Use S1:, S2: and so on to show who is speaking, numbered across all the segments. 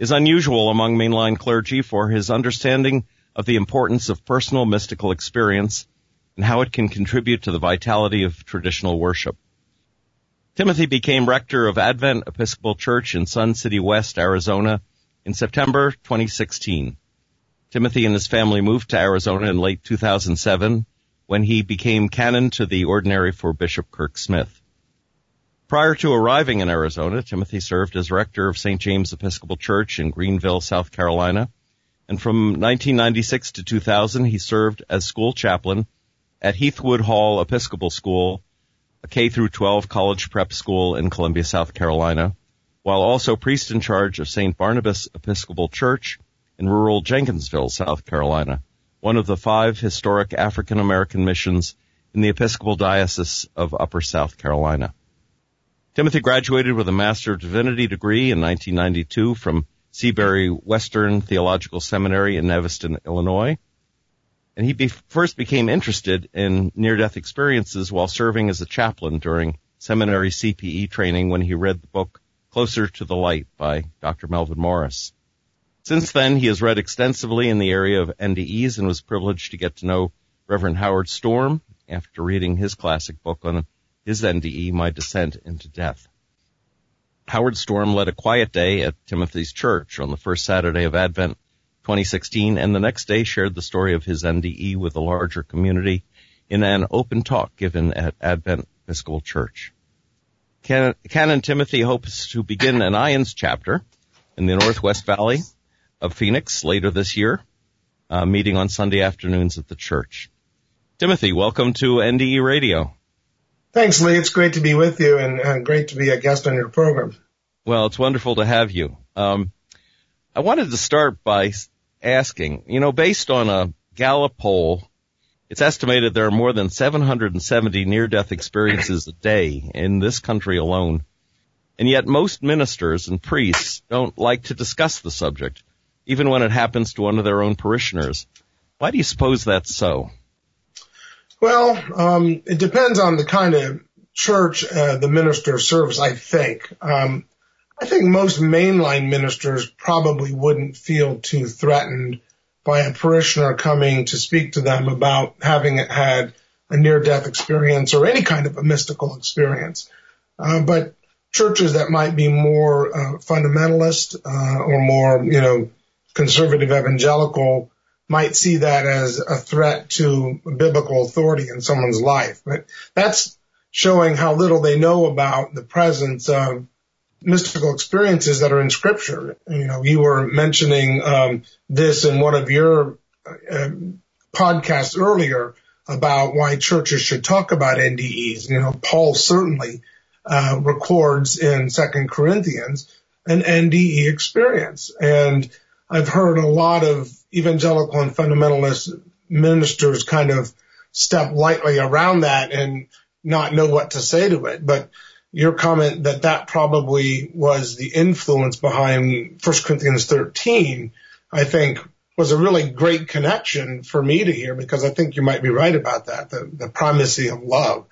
S1: is unusual among mainline clergy for his understanding of the importance of personal mystical experience and how it can contribute to the vitality of traditional worship. Timothy became rector of Advent Episcopal Church in Sun City West, Arizona in September 2016. Timothy and his family moved to Arizona in late 2007 when he became canon to the ordinary for Bishop Kirk Smith. Prior to arriving in Arizona, Timothy served as rector of St. James Episcopal Church in Greenville, South Carolina. And from 1996 to 2000, he served as school chaplain at Heathwood Hall Episcopal School, a K through 12 college prep school in Columbia, South Carolina, while also priest in charge of St. Barnabas Episcopal Church in rural Jenkinsville, South Carolina, one of the five historic African American missions in the Episcopal Diocese of Upper South Carolina. Timothy graduated with a Master of Divinity degree in 1992 from Seabury Western Theological Seminary in Evanston, Illinois. And he be- first became interested in near-death experiences while serving as a chaplain during seminary CPE training when he read the book Closer to the Light by Dr. Melvin Morse. Since then, he has read extensively in the area of NDEs and was privileged to get to know Reverend Howard Storm after reading his classic book on his NDE, My Descent into Death. Howard Storm led a quiet day at Timothy's church on the first Saturday of Advent 2016 and the next day shared the story of his NDE with a larger community in an open talk given at Advent Episcopal Church. Canon, Canon Timothy hopes to begin an IANDS chapter in the Northwest Valley of Phoenix later this year, uh, meeting on Sunday afternoons at the church. Timothy, welcome to NDE Radio.
S2: Thanks, Lee. It's great to be with you and great to be a guest on your program.
S1: Well, it's wonderful to have you. Um, I wanted to start by asking, you know, based on a Gallup poll, it's estimated there are more than 770 near-death experiences a day in this country alone. And yet most ministers and priests don't like to discuss the subject, even when it happens to one of their own parishioners. Why do you suppose that's so?
S2: Well, um, it depends on the kind of church uh, the minister serves, I think. Um, I think most mainline ministers probably wouldn't feel too threatened by a parishioner coming to speak to them about having had a near death experience or any kind of a mystical experience. Uh, but churches that might be more uh, fundamentalist uh, or more, you know, conservative evangelical might see that as a threat to biblical authority in someone's life. But that's showing how little they know about the presence of mystical experiences that are in scripture. You know, you were mentioning um, this in one of your uh, podcasts earlier about why churches should talk about NDEs. You know, Paul certainly uh, records in Second Corinthians an NDE experience, and I've heard a lot of evangelical and fundamentalist ministers kind of step lightly around that and not know what to say to it. But your comment that that probably was the influence behind 1 Corinthians 13, I think was a really great connection for me to hear because I think you might be right about that, the, the primacy of love.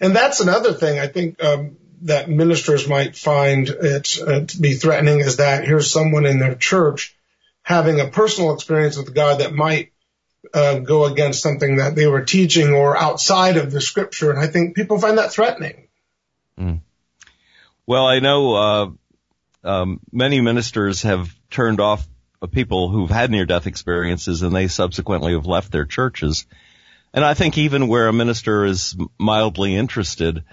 S2: And that's another thing I think um, that ministers might find it uh, to be threatening is that here's someone in their church having a personal experience with God that might uh, go against something that they were teaching or outside of the scripture. And I think people find that threatening.
S1: Mm. Well, I know uh, um, many ministers have turned off people who've had near-death experiences, and they subsequently have left their churches. And I think even where a minister is mildly interested,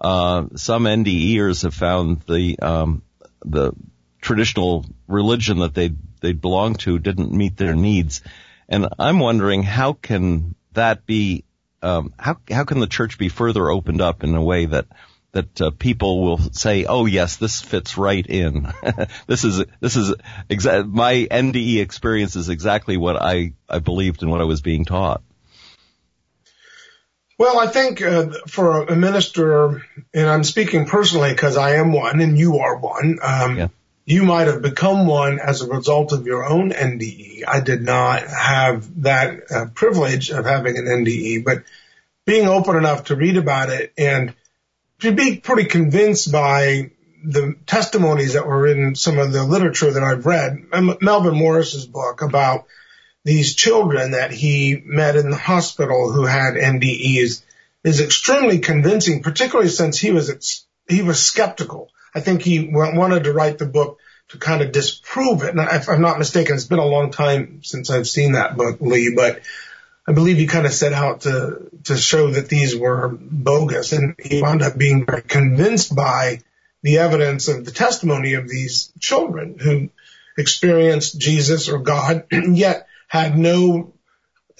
S1: uh, some NDEers have found the um, the traditional religion that they they belong to didn't meet their needs. And I'm wondering how can that be, um, how, how can the church be further opened up in a way that that uh, people will say, "Oh yes, this fits right in. this is this is exa- my NDE experience is exactly what I I believed and what I was being taught."
S2: Well, I think uh, for a minister, and I'm speaking personally because I am one and you are one. Um, yeah. You might have become one as a result of your own NDE. I did not have that uh, privilege of having an NDE, but being open enough to read about it and to be pretty convinced by the testimonies that were in some of the literature that I've read. Melvin Morse's book about these children that he met in the hospital who had NDEs is extremely convincing, particularly since he was he was skeptical. I think he wanted to write the book to kind of disprove it. And if I'm not mistaken, it's been a long time since I've seen that book, Lee, but I believe he kind of set out to to show that these were bogus, and he wound up being very convinced by the evidence of the testimony of these children who experienced Jesus or God, yet had no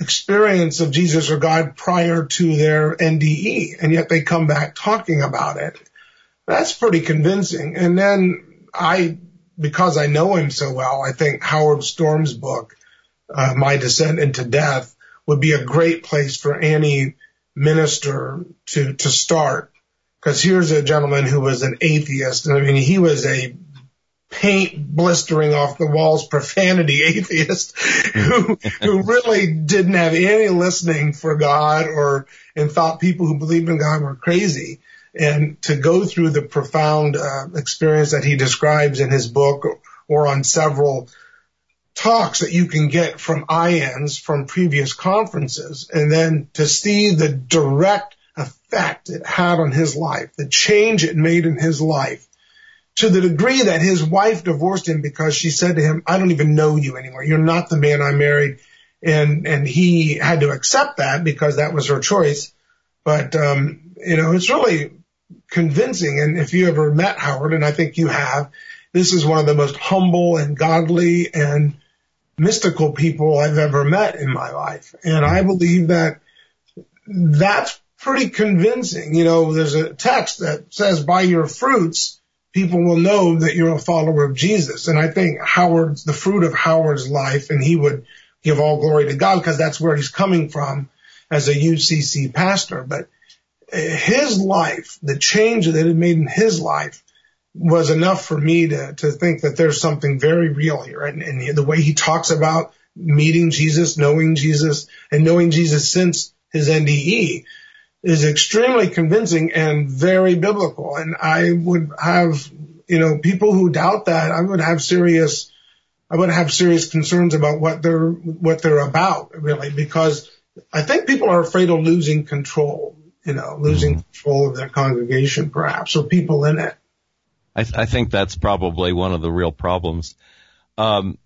S2: experience of Jesus or God prior to their NDE, and yet they come back talking about it. That's pretty convincing. And then I, because I know him so well, I think Howard Storm's book, uh, My Descent into Death, would be a great place for any minister to to start. Because here's a gentleman who was an atheist. And I mean, he was a paint blistering off the walls profanity atheist who who really didn't have any listening for God or and thought people who believed in God were crazy. And to go through the profound uh, experience that he describes in his book or on several talks that you can get from IANDS from previous conferences and then to see the direct effect it had on his life, the change it made in his life to the degree that his wife divorced him because she said to him, I don't even know you anymore. You're not the man I married. And, and he had to accept that because that was her choice. But, um, you know, it's really convincing. And if you ever met Howard, and I think you have, this is one of the most humble and godly and mystical people I've ever met in my life. And I believe that that's pretty convincing. You know, there's a text that says by your fruits, people will know that you're a follower of Jesus. And I think Howard's the fruit of Howard's life and he would give all glory to God because that's where he's coming from as a UCC pastor. But eh, his life, the change that it made in his life was enough for me to, to think that there's something very real here. And, and the way he talks about meeting Jesus, knowing Jesus and knowing Jesus since his NDE is extremely convincing and very biblical. And I would have, you know, people who doubt that, I would have serious, I would have serious concerns about what they're, what they're about really, because I think people are afraid of losing control, you know, losing mm-hmm. control of their congregation perhaps or people in it.
S1: I, th- I think that's probably one of the real problems. Um,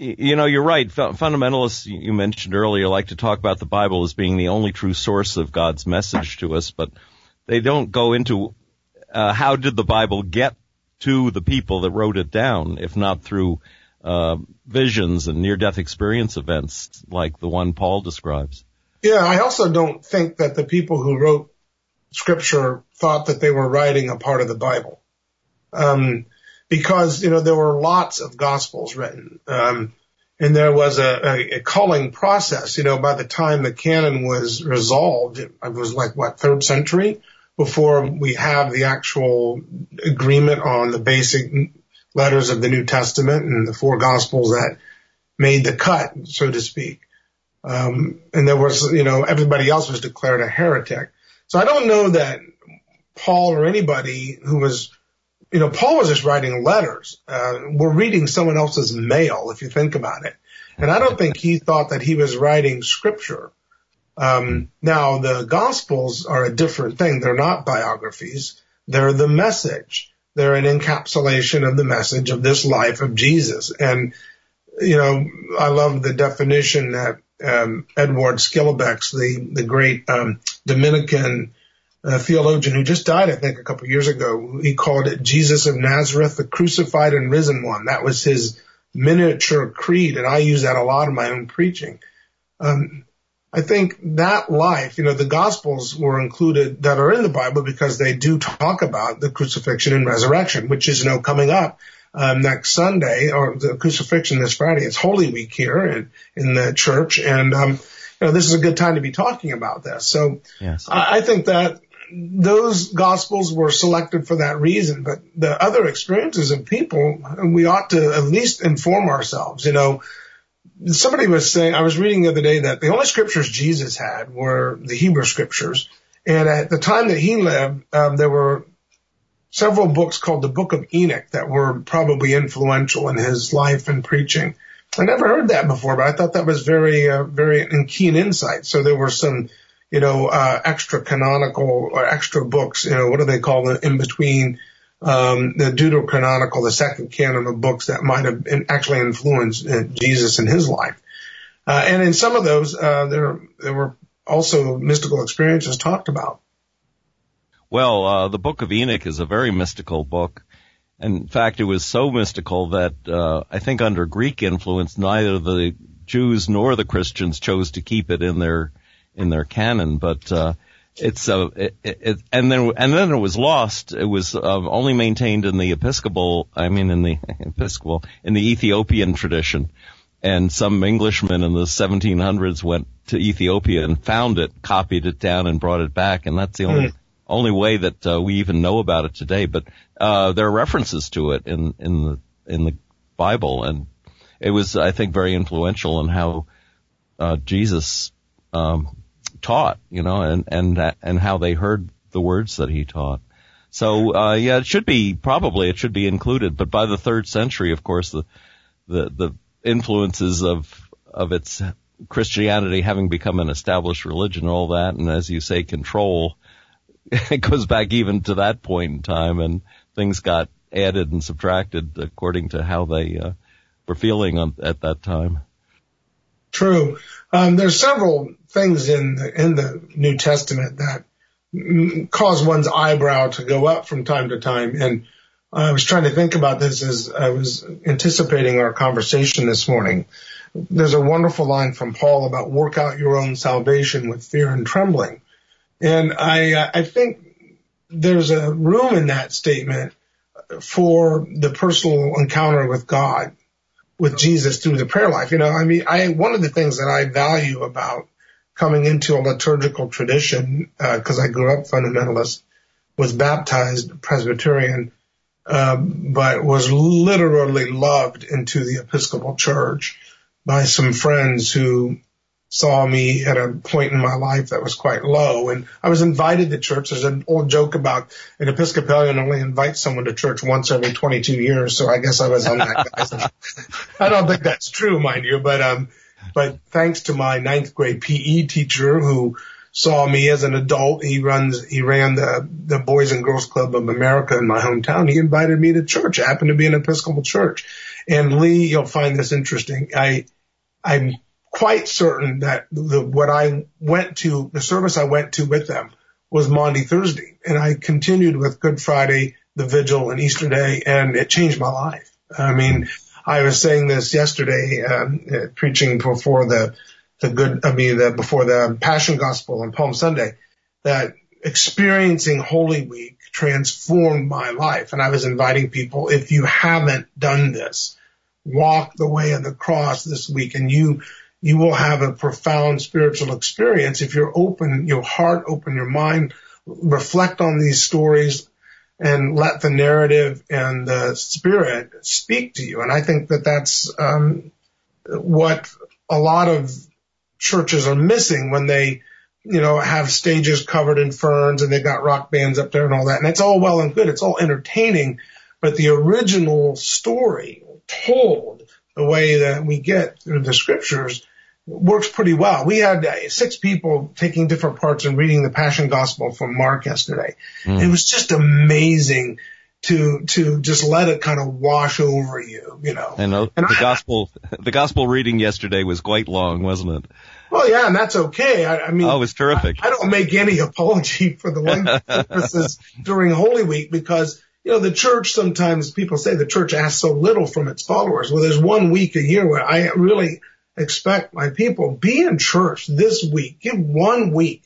S1: you know, you're right. Fundamentalists, you mentioned earlier, like to talk about the Bible as being the only true source of God's message to us, but they don't go into uh, how did the Bible get to the people that wrote it down, if not through uh, visions and near-death experience events like the one Paul describes.
S2: Yeah, I also don't think that the people who wrote Scripture thought that they were writing a part of the Bible. Um, because, you know, there were lots of gospels written. Um, and there was a, a, culling process, you know, by the time the canon was resolved, it was like what, third century before we have the actual agreement on the basic letters of the New Testament and the four gospels that made the cut, so to speak. Um, and there was, you know, everybody else was declared a heretic. So I don't know that Paul or anybody who was you know, Paul was just writing letters. Uh, we're reading someone else's mail, if you think about it. And I don't think he thought that he was writing scripture. Um, now the gospels are a different thing. They're not biographies. They're the message. They're an encapsulation of the message of this life of Jesus. And, you know, I love the definition that, um, Edward Schillebeeckx, the, the great, um, Dominican a theologian who just died, I think, a couple of years ago. He called it Jesus of Nazareth, the crucified and risen one. That was his miniature creed, and I use that a lot in my own preaching. Um, I think that life, you know, the gospels were included that are in the Bible because they do talk about the crucifixion and resurrection, which is, you know, coming up um, next Sunday or the crucifixion this Friday. It's Holy Week here in, in the church. And, um, you know, this is a good time to be talking about this. So yes. I, I think that those gospels were selected for that reason, but the other experiences of people, we ought to at least inform ourselves, you know, somebody was saying, I was reading the other day that the only scriptures Jesus had were the Hebrew scriptures. And at the time that he lived, um, there were several books called the Book of Enoch that were probably influential in his life and preaching. I never heard that before, but I thought that was very, uh, very keen insight. So there were some, you know, uh, extra canonical or extra books, you know, what do they call them in between um, the Deuterocanonical, the second canon of books that might have actually influenced uh, Jesus in his life. Uh, and in some of those, uh, there there were also mystical experiences talked about.
S1: Well, uh, the Book of Enoch is a very mystical book. In fact, it was so mystical that uh, I think under Greek influence, neither the Jews nor the Christians chose to keep it in their in their canon. But uh, it's uh, it, it, and then and then it was lost. It was uh, only maintained in the Episcopal, I mean in the Episcopal, in the Ethiopian tradition. And some Englishmen in the 1700s went to Ethiopia and found it, copied it down, and brought it back. And that's the only mm. only way that uh, we even know about it today. But uh, there are references to it in in the in the Bible, and it was, I think, very influential in how uh, Jesus um, taught, you know, and and and how they heard the words that he taught. So uh, yeah, it should be probably it should be included. But by the third century, of course, the the the influences of of its Christianity having become an established religion, all that, and as you say, control, it goes back even to that point in time, and things got added and subtracted according to how they uh, were feeling on, at that time.
S2: True. Um, there's several things in the, in the New Testament that cause one's eyebrow to go up from time to time. And I was trying to think about this as I was anticipating our conversation this morning. There's a wonderful line from Paul about work out your own salvation with fear and trembling. And I, I think there's a room in that statement for the personal encounter with God with Jesus through the prayer life. You know, I mean, I, one of the things that I value about coming into a liturgical tradition, because uh, I grew up fundamentalist, was baptized Presbyterian, um, but was literally loved into the Episcopal Church by some friends who saw me at a point in my life that was quite low. And I was invited to church. There's an old joke about an Episcopalian only invites someone to church once every 22 years. So I guess I was on that. I don't think that's true, mind you, but, um, but thanks to my ninth grade PE teacher who saw me as an adult, he runs, he ran the, the Boys and Girls Club of America in my hometown. He invited me to church. Happened to be an Episcopal church. And Lee, you'll find this interesting. I, I'm quite certain that the, what I went to, the service I went to with them was Maundy Thursday. And I continued with Good Friday, the Vigil and Easter Day, and it changed my life. I mean, I was saying this yesterday, um, uh, preaching before the, the good, I mean, the, before the Passion Gospel on Palm Sunday, that experiencing Holy Week transformed my life. And I was inviting people, if you haven't done this, walk the way of the cross this week and you you will have a profound spiritual experience if you're open, your heart, open your mind, reflect on these stories and let the narrative and the spirit speak to you. And I think that that's um, what a lot of churches are missing when they, you know, have stages covered in ferns and they've got rock bands up there and all that. And it's all well and good. It's all entertaining, but the original story told the way that we get through the scriptures works pretty well. We had uh, six people taking different parts and reading the Passion Gospel from Mark yesterday. Mm. It was just amazing to to just let it kind of wash over you, you know.
S1: And, uh, and the I, gospel the gospel reading yesterday was quite long, wasn't it?
S2: Well, yeah, and that's okay. I, I mean,
S1: oh, it was terrific.
S2: I, I don't make any apology for the length of purposes during Holy Week because you know, the church sometimes people say the church asks so little from its followers. Well, there's one week a year where I really expect my people be in church this week. Give one week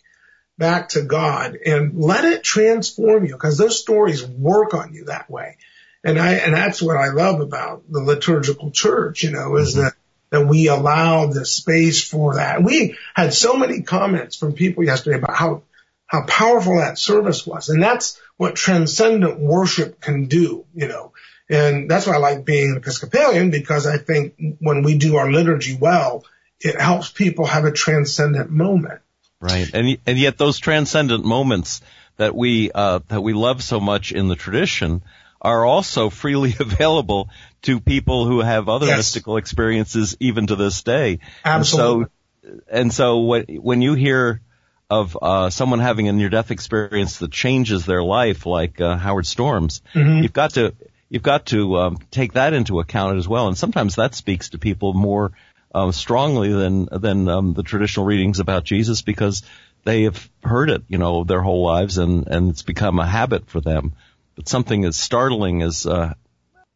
S2: back to God and let it transform you because those stories work on you that way. And I, and that's what I love about the liturgical church, you know, is mm-hmm. that, that we allow the space for that. We had so many comments from people yesterday about how, how powerful that service was. And that's what transcendent worship can do, you know. And that's why I like being an Episcopalian because I think when we do our liturgy well, it helps people have a transcendent moment.
S1: Right. And, and yet those transcendent moments that we, uh, that we love so much in the tradition are also freely available to people who have other yes. mystical experiences even to this day.
S2: Absolutely.
S1: And so, and so what, when you hear of uh, someone having a near-death experience that changes their life, like uh, Howard Storms, mm-hmm. you've got to you've got to um, take that into account as well. And sometimes that speaks to people more uh, strongly than than um, the traditional readings about Jesus because they have heard it, you know, their whole lives, and and it's become a habit for them. But something as startling as uh,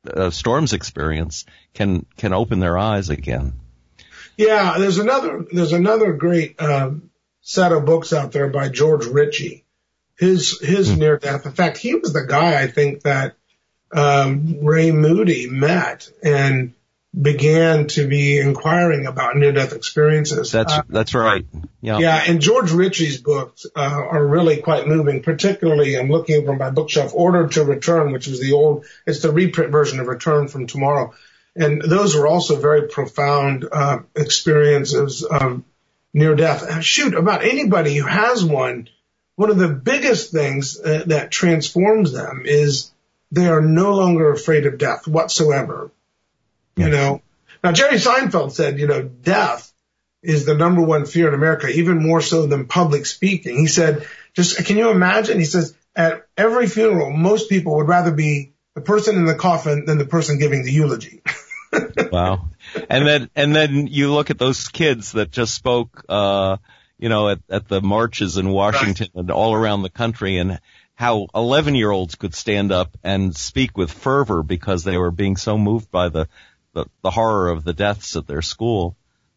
S1: a Storm's experience can can open their eyes again.
S2: Yeah, there's another there's another great um, set of books out there by George Ritchie. His his mm. near death. In fact, he was the guy I think that um, Ray Moody met and began to be inquiring about near-death experiences.
S1: That's uh, that's right.
S2: Yeah. Yeah, and George Ritchie's books uh, are really quite moving. Particularly, I'm looking over my bookshelf, Order to Return, which is the old, it's the reprint version of Return from Tomorrow, and those were also very profound uh, experiences of near-death. Shoot, about anybody who has one, one of the biggest things uh, that transforms them is they are no longer afraid of death whatsoever. You know, now Jerry Seinfeld said, you know, death is the number one fear in America, even more so than public speaking. He said, just can you imagine? He says, at every funeral, most people would rather be the person in the coffin than the person giving the eulogy.
S1: wow. And then, and then you look at those kids that just spoke, uh, you know, at, at the marches in Washington right. and all around the country and how 11 year olds could stand up and speak with fervor because they were being so moved by the, the, the horror of the deaths at their school.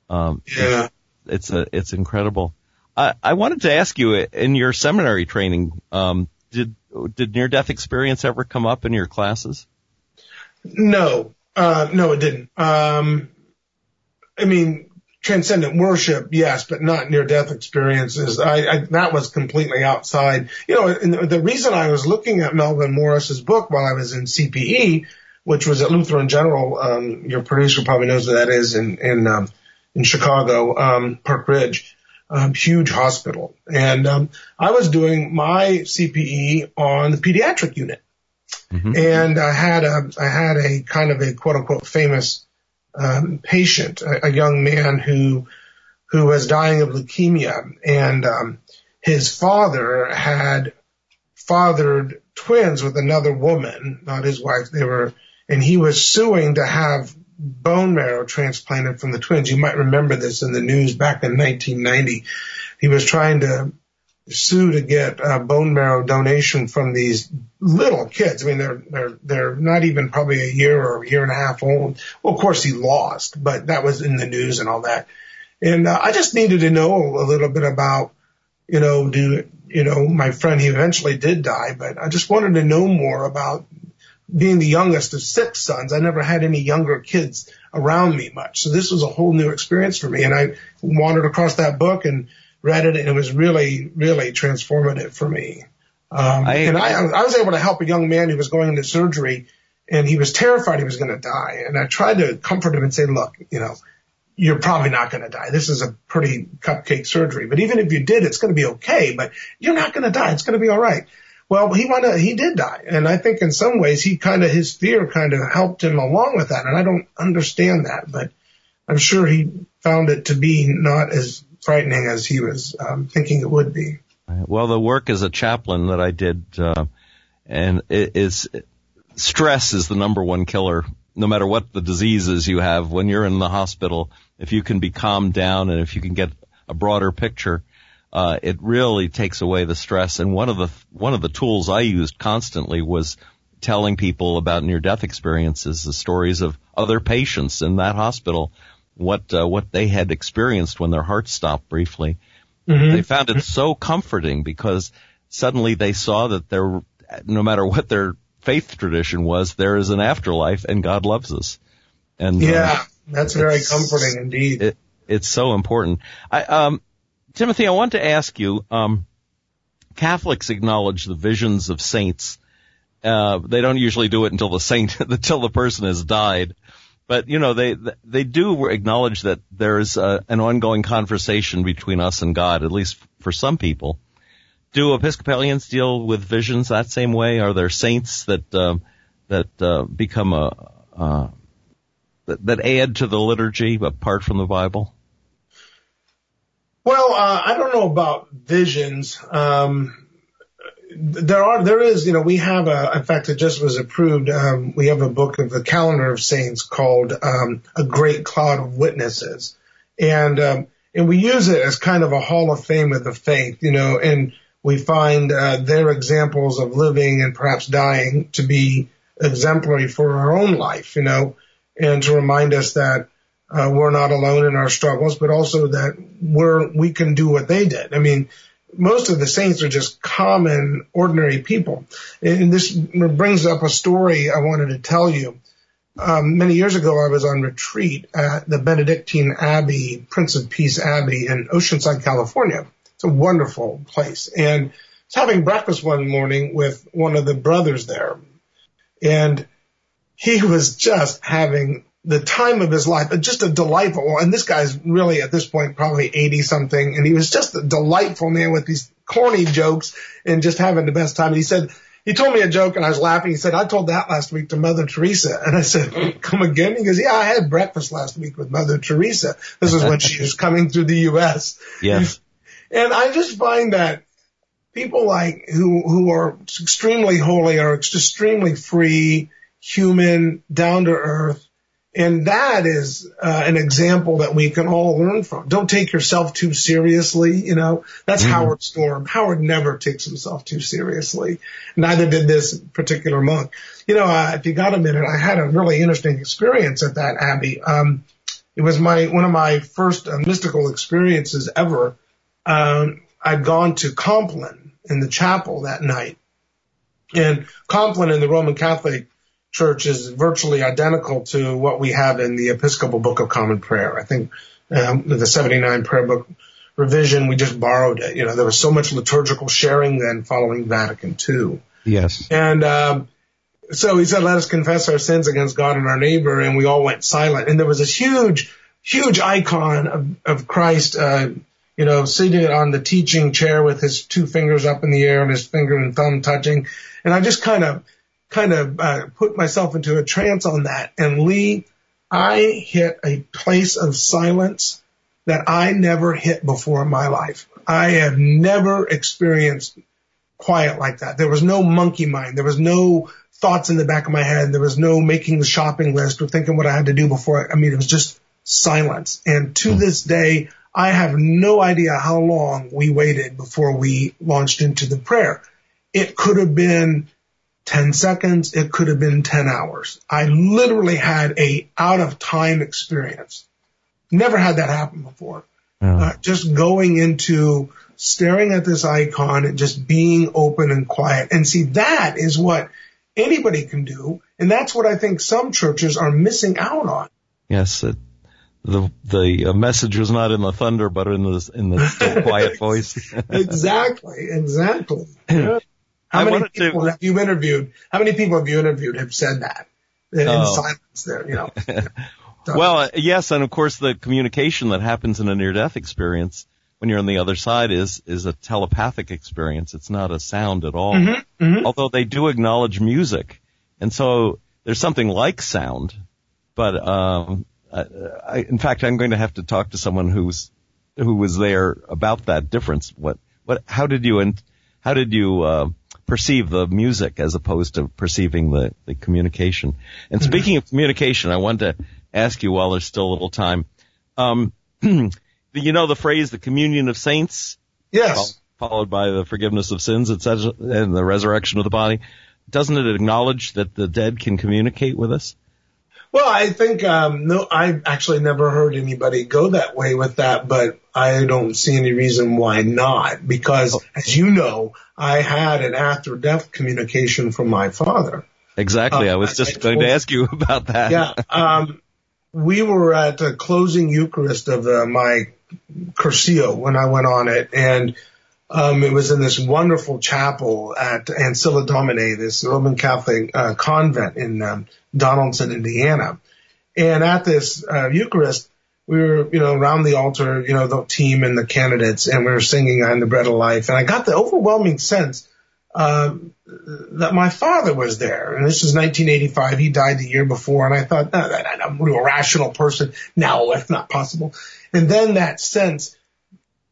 S2: Um, yeah.
S1: It's, a, it's incredible. I, I wanted to ask you in your seminary training, um, did, did near death experience ever come up in your classes?
S2: No, uh, no, it didn't. Um, I mean, transcendent worship, yes, but not near death experiences. I, I, that was completely outside. You know, and the reason I was looking at Melvin Morse's book while I was in CPE, which was at Lutheran General, um, your producer probably knows what that is in, in, um, in Chicago, um, Park Ridge, um, huge hospital. And, um, I was doing my CPE on the pediatric unit. Mm-hmm. And I had a, I had a kind of a quote unquote famous um, patient, a, a, young man who who was dying of leukemia, and um, his father had fathered twins with another woman, not his wife. They were, and he was suing to have bone marrow transplanted from the twins. You might remember this in the news back in 1990. He was trying to sue to get a bone marrow donation from these little kids. I mean, they're, they're, they're not even probably a year or a year and a half old. Well, of course he lost, but that was in the news and all that. And uh, I just needed to know a little bit about, you know, do, you know, my friend, he eventually did die, but I just wanted to know more about being the youngest of six sons. I never had any younger kids around me much. So this was a whole new experience for me. And I wandered across that book and read it and it was really, really transformative for me. Um, I, and I, I was able to help a young man who was going into surgery and he was terrified he was going to die. And I tried to comfort him and say, look, you know, you're probably not going to die. This is a pretty cupcake surgery, but even if you did, it's going to be okay, but you're not going to die. It's going to be all right. Well, he wanted, he did die. And I think in some ways he kind of, his fear kind of helped him along with that. And I don't understand that, but I'm sure he found it to be not as frightening as he was um, thinking it would be.
S1: Well, the work as a chaplain that I did, uh, and it is stress is the number one killer. No matter what the diseases you have, when you're in the hospital, if you can be calmed down and if you can get a broader picture, uh, it really takes away the stress. And one of the one of the tools I used constantly was telling people about near death experiences, the stories of other patients in that hospital what uh, what they had experienced when their heart stopped briefly. Mm-hmm. They found it so comforting because suddenly they saw that there, no matter what their faith tradition was, there is an afterlife and God loves us.
S2: And yeah, uh, that's very comforting indeed.
S1: It, it's so important. I, um, Timothy, I want to ask you. Um, Catholics acknowledge the visions of saints. Uh, they don't usually do it until the saint, until the person has died. But you know, they they do acknowledge that there is an ongoing conversation between us and God, at least for some people. Do Episcopalians deal with visions that same way? Are there saints that um, that uh, become a uh, that, that add to the liturgy apart from the Bible?
S2: Well, uh, I don't know about visions. Um, there are, there is, you know, we have a, in fact, it just was approved. Um, we have a book of the calendar of saints called, um, a great cloud of witnesses. And, um, and we use it as kind of a hall of fame of the faith, you know, and we find, uh, their examples of living and perhaps dying to be exemplary for our own life, you know, and to remind us that, uh, we're not alone in our struggles, but also that we're, we can do what they did. I mean, most of the saints are just common, ordinary people. And this brings up a story I wanted to tell you. Um, many years ago, I was on retreat at the Benedictine Abbey, Prince of Peace Abbey in Oceanside, California. It's a wonderful place. And I was having breakfast one morning with one of the brothers there. And he was just having the time of his life, just a delightful, and this guy's really at this point probably 80 something, and he was just a delightful man with these corny jokes and just having the best time. And he said, he told me a joke and I was laughing. He said, I told that last week to Mother Teresa. And I said, come again? He goes, yeah, I had breakfast last week with Mother Teresa. This is when she was coming through the U.S.
S1: Yes.
S2: And I just find that people like who, who are extremely holy are extremely free, human, down to earth, and that is uh, an example that we can all learn from. Don't take yourself too seriously. You know, that's mm-hmm. Howard Storm. Howard never takes himself too seriously. Neither did this particular monk. You know, uh, if you got a minute, I had a really interesting experience at that abbey. Um, it was my one of my first uh, mystical experiences ever. Um, I'd gone to Compline in the chapel that night, and Compline in the Roman Catholic church is virtually identical to what we have in the Episcopal Book of Common Prayer. I think um, the 79 prayer book revision, we just borrowed it. You know, there was so much liturgical sharing then following Vatican II.
S1: Yes.
S2: And um, so he said, let us confess our sins against God and our neighbor, and we all went silent. And there was this huge, huge icon of, of Christ, uh, you know, seated on the teaching chair with his two fingers up in the air and his finger and thumb touching. And I just kind of kind of uh, put myself into a trance on that. And Lee, I hit a place of silence that I never hit before in my life. I have never experienced quiet like that. There was no monkey mind. There was no thoughts in the back of my head. There was no making the shopping list or thinking what I had to do before. I mean, it was just silence. And to hmm. this day, I have no idea how long we waited before we launched into the prayer. It could have been 10 seconds. It could have been 10 hours. I literally had a out of time experience. Never had that happen before. Uh, just going into staring at this icon and just being open and quiet. And see, that is what anybody can do. And that's what I think some churches are missing out on.
S1: Yes. It, the the uh, message was not in the thunder, but in the in the still quiet voice.
S2: exactly, exactly. How I many people to... have you interviewed? How many people have you interviewed have said that in, oh. silence there, you know?
S1: well, uh, yes. And of course the communication that happens in a near death experience when you're on the other side is, is a telepathic experience. It's not a sound at all. Mm-hmm, mm-hmm. Although they do acknowledge music. And so there's something like sound, but, um, I, I, in fact, I'm going to have to talk to someone who's, who was there about that difference. What, what, how did you, and how did you, uh, perceive the music as opposed to perceiving the, the communication. And mm-hmm. speaking of communication, I wanted to ask you while there's still a little time. Um, you know the phrase the communion of saints?
S2: Yes.
S1: Followed by the forgiveness of sins, etc., and the resurrection of the body. Doesn't it acknowledge that the dead can communicate with us?
S2: Well, I think um, no, I actually never heard anybody go that way with that, but I don't see any reason why not. Because, as you know, I had an after-death communication from my father.
S1: Exactly. Uh, I was just I going to ask you about that.
S2: Yeah. Um, we were at the closing Eucharist of uh, my Cursillo when I went on it, and um, it was in this wonderful chapel at Ancilla Domini, this Roman Catholic uh, convent in um, Donaldson, Indiana. And at this uh, Eucharist, we were, you know, around the altar, you know, the team and the candidates, and we were singing "I'm the Bread of Life." And I got the overwhelming sense uh, that my father was there. And this was 1985. He died the year before, and I thought, I'm a rational person. No, that's not possible. And then that sense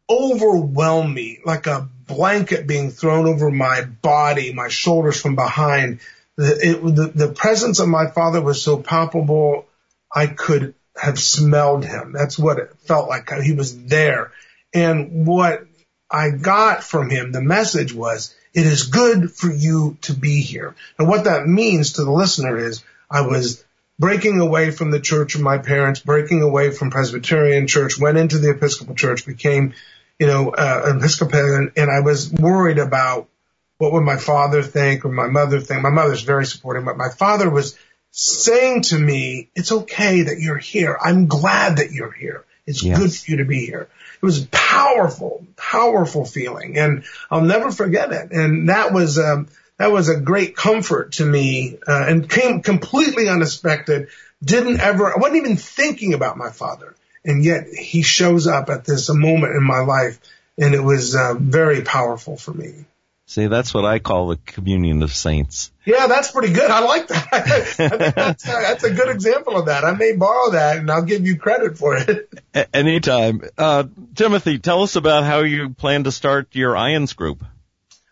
S2: overwhelmed me like a blanket being thrown over my body, my shoulders from behind. The, it, the, the presence of my father was so palpable, I could have smelled him. That's what it felt like. He was there. And what I got from him, the message was, it is good for you to be here. And what that means to the listener is I was breaking away from the church of my parents, breaking away from Presbyterian church, went into the Episcopal church, became you know, uh, Episcopalian, and I was worried about what would my father think or my mother think. My mother's very supportive, but my father was saying to me, it's okay that you're here. I'm glad that you're here. It's yes. good for you to be here. It was a powerful, powerful feeling and I'll never forget it. And that was, um, that was a great comfort to me, uh, and came completely unexpected. Didn't ever, I wasn't even thinking about my father and yet he shows up at this moment in my life, and it was uh, very powerful for me.
S1: See, that's what I call the communion of saints.
S2: Yeah, that's pretty good. I like that. I that's, uh, that's a good example of that. I may borrow that, and I'll give you credit for it.
S1: Anytime. Uh, Timothy, tell us about how you plan to start your IANDS group.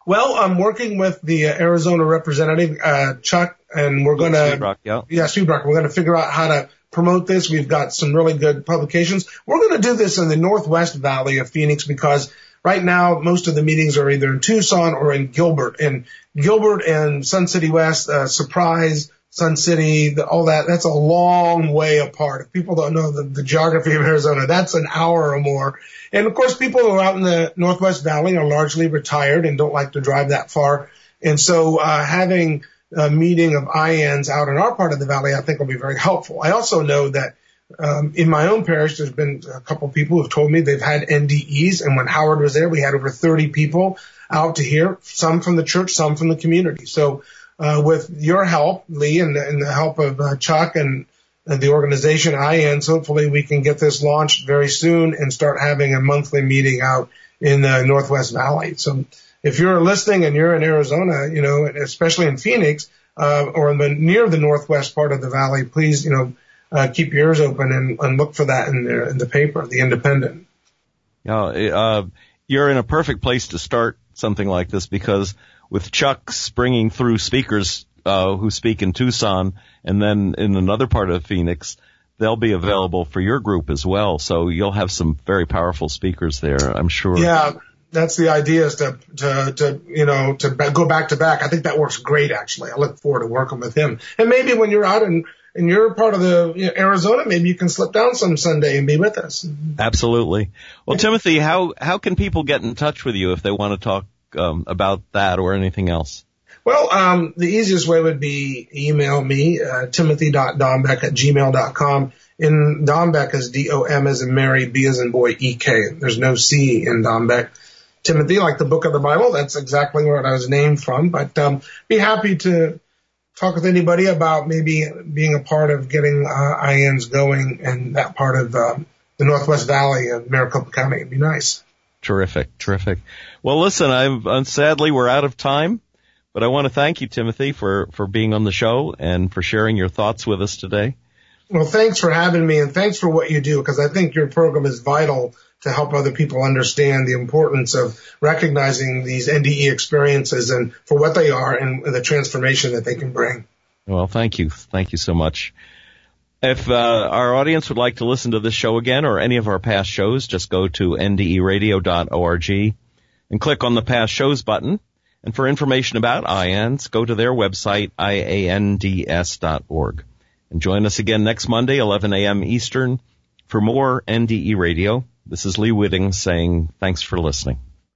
S2: Well, I'm working with the Arizona representative, uh, Chuck, and we're going to,
S1: yeah,
S2: yeah, We're going to figure out how to promote this. We've got some really good publications. We're going to do this in the Northwest Valley of Phoenix because right now most of the meetings are either in Tucson or in Gilbert and Gilbert and Sun City West, uh, Surprise, Sun City, the, all that, that's a long way apart. If people don't know the, the geography of Arizona, that's an hour or more. And of course, people who are out in the Northwest Valley are largely retired and don't like to drive that far. And so, uh, having uh, meeting of IANDS out in our part of the valley, I think will be very helpful. I also know that um, in my own parish, there's been a couple people who've told me they've had NDEs, and when Howard was there, we had over 30 people out to hear, some from the church, some from the community. So, uh, with your help, Lee, and, and the help of uh, Chuck and the organization IANDS, hopefully we can get this launched very soon and start having a monthly meeting out in the Northwest Valley. So if you're listening and you're in Arizona, you know, especially in Phoenix, uh, or in the near the northwest part of the valley, please, you know, uh, keep your ears open and, and look for that in the, in the paper, the Independent.
S1: Yeah, uh, you're in a perfect place to start something like this because with Chuck springing through speakers uh, who speak in Tucson and then in another part of Phoenix, they'll be available for your group as well. So you'll have some very powerful speakers there, I'm sure.
S2: Yeah, that's the idea is to, to, to, you know, to go back to back. I think that works great, actually. I look forward to working with him. And maybe when you're out in, in your part of the you know, Arizona, maybe you can slip down some Sunday and be with us.
S1: Absolutely. Well, Timothy, how, how can people get in touch with you if they want to talk, um, about that or anything else?
S2: Well, um, the easiest way would be email me, uh, timothy.dombek at gmail.com. In Dombek is D-O-M as in Mary, B as in boy, E-K. There's no C in Dombek. Timothy, like the book of the Bible. That's exactly where I was named from. But um, be happy to talk with anybody about maybe being a part of getting uh, going in that part of uh, the Northwest Valley of Maricopa County. It'd be nice.
S1: Terrific, terrific. Well, listen, I'm sadly we're out of time, but I want to thank you, Timothy, for for being on the show and for sharing your thoughts with us today.
S2: Well, thanks for having me, and thanks for what you do because I think your program is vital to help other people understand the importance of recognizing these NDE experiences and for what they are and the transformation that they can bring.
S1: Well, thank you. Thank you so much. If uh, our audience would like to listen to this show again or any of our past shows, just go to nderadio.org and click on the past shows button. And for information about IANDS, go to their website, iands.org. And join us again next Monday, 11 a.m. Eastern, for more NDE Radio. This is Lee Witting saying thanks for listening.